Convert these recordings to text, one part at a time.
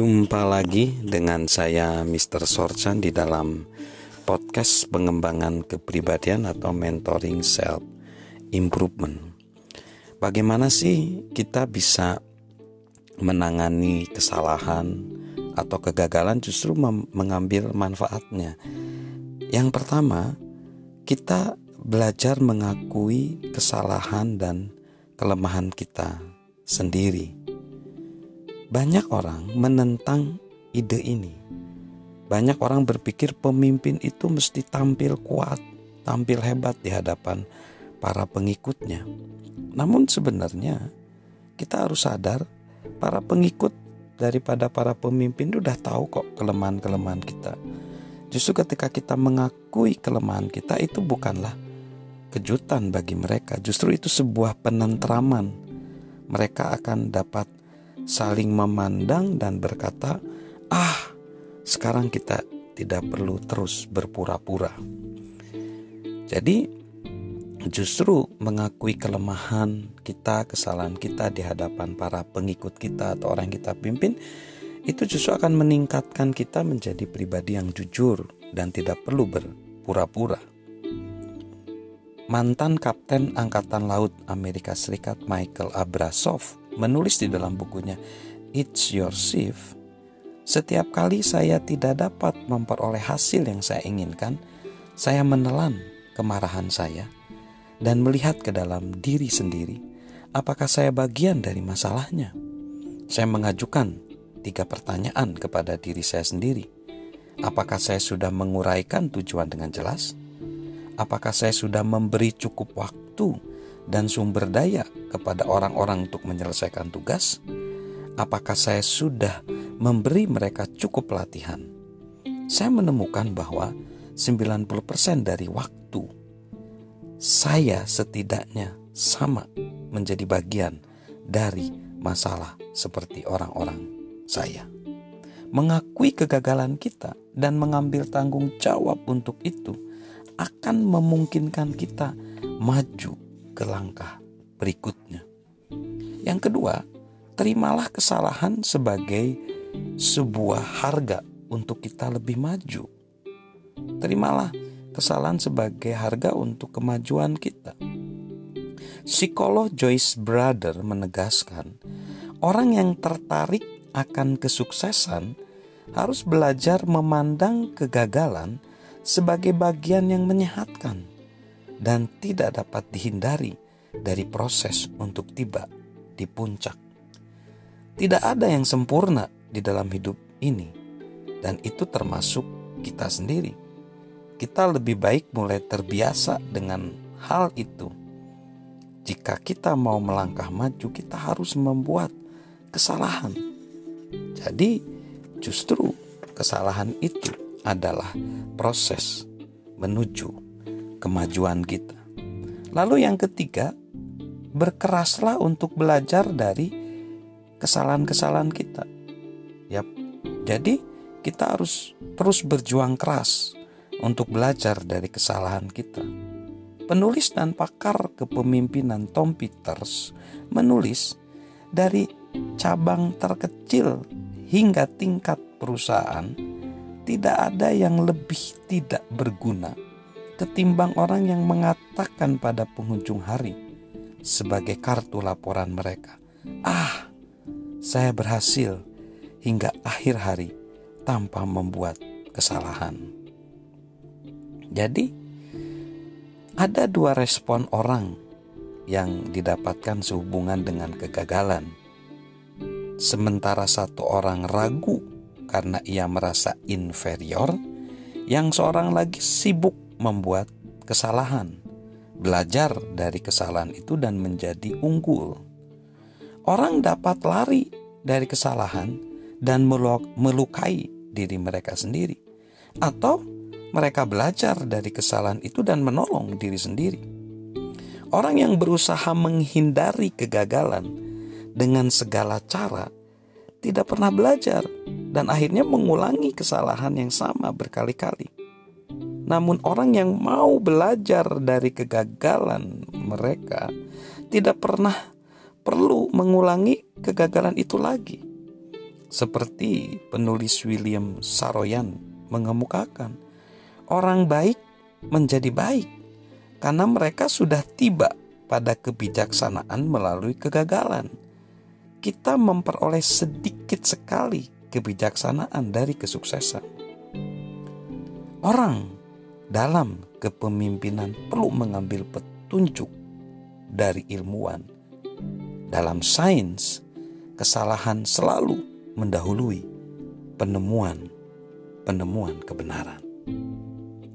Jumpa lagi dengan saya Mr. Sorchan di dalam podcast pengembangan kepribadian atau mentoring self improvement. Bagaimana sih kita bisa menangani kesalahan atau kegagalan justru mengambil manfaatnya? Yang pertama, kita belajar mengakui kesalahan dan kelemahan kita sendiri banyak orang menentang ide ini. Banyak orang berpikir pemimpin itu mesti tampil kuat, tampil hebat di hadapan para pengikutnya. Namun sebenarnya kita harus sadar para pengikut daripada para pemimpin sudah tahu kok kelemahan-kelemahan kita. Justru ketika kita mengakui kelemahan kita itu bukanlah kejutan bagi mereka, justru itu sebuah penentraman. Mereka akan dapat saling memandang dan berkata, "Ah, sekarang kita tidak perlu terus berpura-pura." Jadi, justru mengakui kelemahan kita, kesalahan kita di hadapan para pengikut kita atau orang yang kita pimpin, itu justru akan meningkatkan kita menjadi pribadi yang jujur dan tidak perlu berpura-pura. Mantan Kapten Angkatan Laut Amerika Serikat Michael Abrasov menulis di dalam bukunya It's Your Shift, setiap kali saya tidak dapat memperoleh hasil yang saya inginkan, saya menelan kemarahan saya dan melihat ke dalam diri sendiri, apakah saya bagian dari masalahnya. Saya mengajukan tiga pertanyaan kepada diri saya sendiri. Apakah saya sudah menguraikan tujuan dengan jelas? Apakah saya sudah memberi cukup waktu dan sumber daya kepada orang-orang untuk menyelesaikan tugas? Apakah saya sudah memberi mereka cukup pelatihan? Saya menemukan bahwa 90% dari waktu saya setidaknya sama menjadi bagian dari masalah seperti orang-orang saya. Mengakui kegagalan kita dan mengambil tanggung jawab untuk itu akan memungkinkan kita maju ke langkah berikutnya. Yang kedua, terimalah kesalahan sebagai sebuah harga untuk kita lebih maju. Terimalah kesalahan sebagai harga untuk kemajuan kita. Psikolog Joyce Brother menegaskan, orang yang tertarik akan kesuksesan harus belajar memandang kegagalan sebagai bagian yang menyehatkan dan tidak dapat dihindari dari proses untuk tiba di puncak. Tidak ada yang sempurna di dalam hidup ini, dan itu termasuk kita sendiri. Kita lebih baik mulai terbiasa dengan hal itu. Jika kita mau melangkah maju, kita harus membuat kesalahan. Jadi, justru kesalahan itu adalah proses menuju kemajuan kita. Lalu yang ketiga, berkeraslah untuk belajar dari kesalahan-kesalahan kita. Yap. Jadi kita harus terus berjuang keras untuk belajar dari kesalahan kita. Penulis dan pakar kepemimpinan Tom Peters menulis dari cabang terkecil hingga tingkat perusahaan tidak ada yang lebih tidak berguna ketimbang orang yang mengatakan pada penghujung hari sebagai kartu laporan mereka, "Ah, saya berhasil hingga akhir hari tanpa membuat kesalahan." Jadi, ada dua respon orang yang didapatkan sehubungan dengan kegagalan. Sementara satu orang ragu karena ia merasa inferior, yang seorang lagi sibuk membuat kesalahan, belajar dari kesalahan itu dan menjadi unggul. Orang dapat lari dari kesalahan dan melukai diri mereka sendiri, atau mereka belajar dari kesalahan itu dan menolong diri sendiri. Orang yang berusaha menghindari kegagalan dengan segala cara tidak pernah belajar dan akhirnya mengulangi kesalahan yang sama berkali-kali. Namun, orang yang mau belajar dari kegagalan mereka tidak pernah perlu mengulangi kegagalan itu lagi. seperti penulis William Saroyan mengemukakan, orang baik menjadi baik karena mereka sudah tiba pada kebijaksanaan melalui kegagalan. Kita memperoleh sedikit sekali kebijaksanaan dari kesuksesan. Orang dalam kepemimpinan perlu mengambil petunjuk dari ilmuwan. Dalam sains, kesalahan selalu mendahului penemuan-penemuan kebenaran.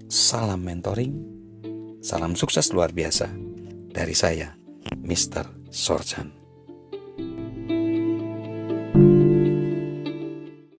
Salam mentoring, salam sukses luar biasa dari saya, Mr. Sorchan.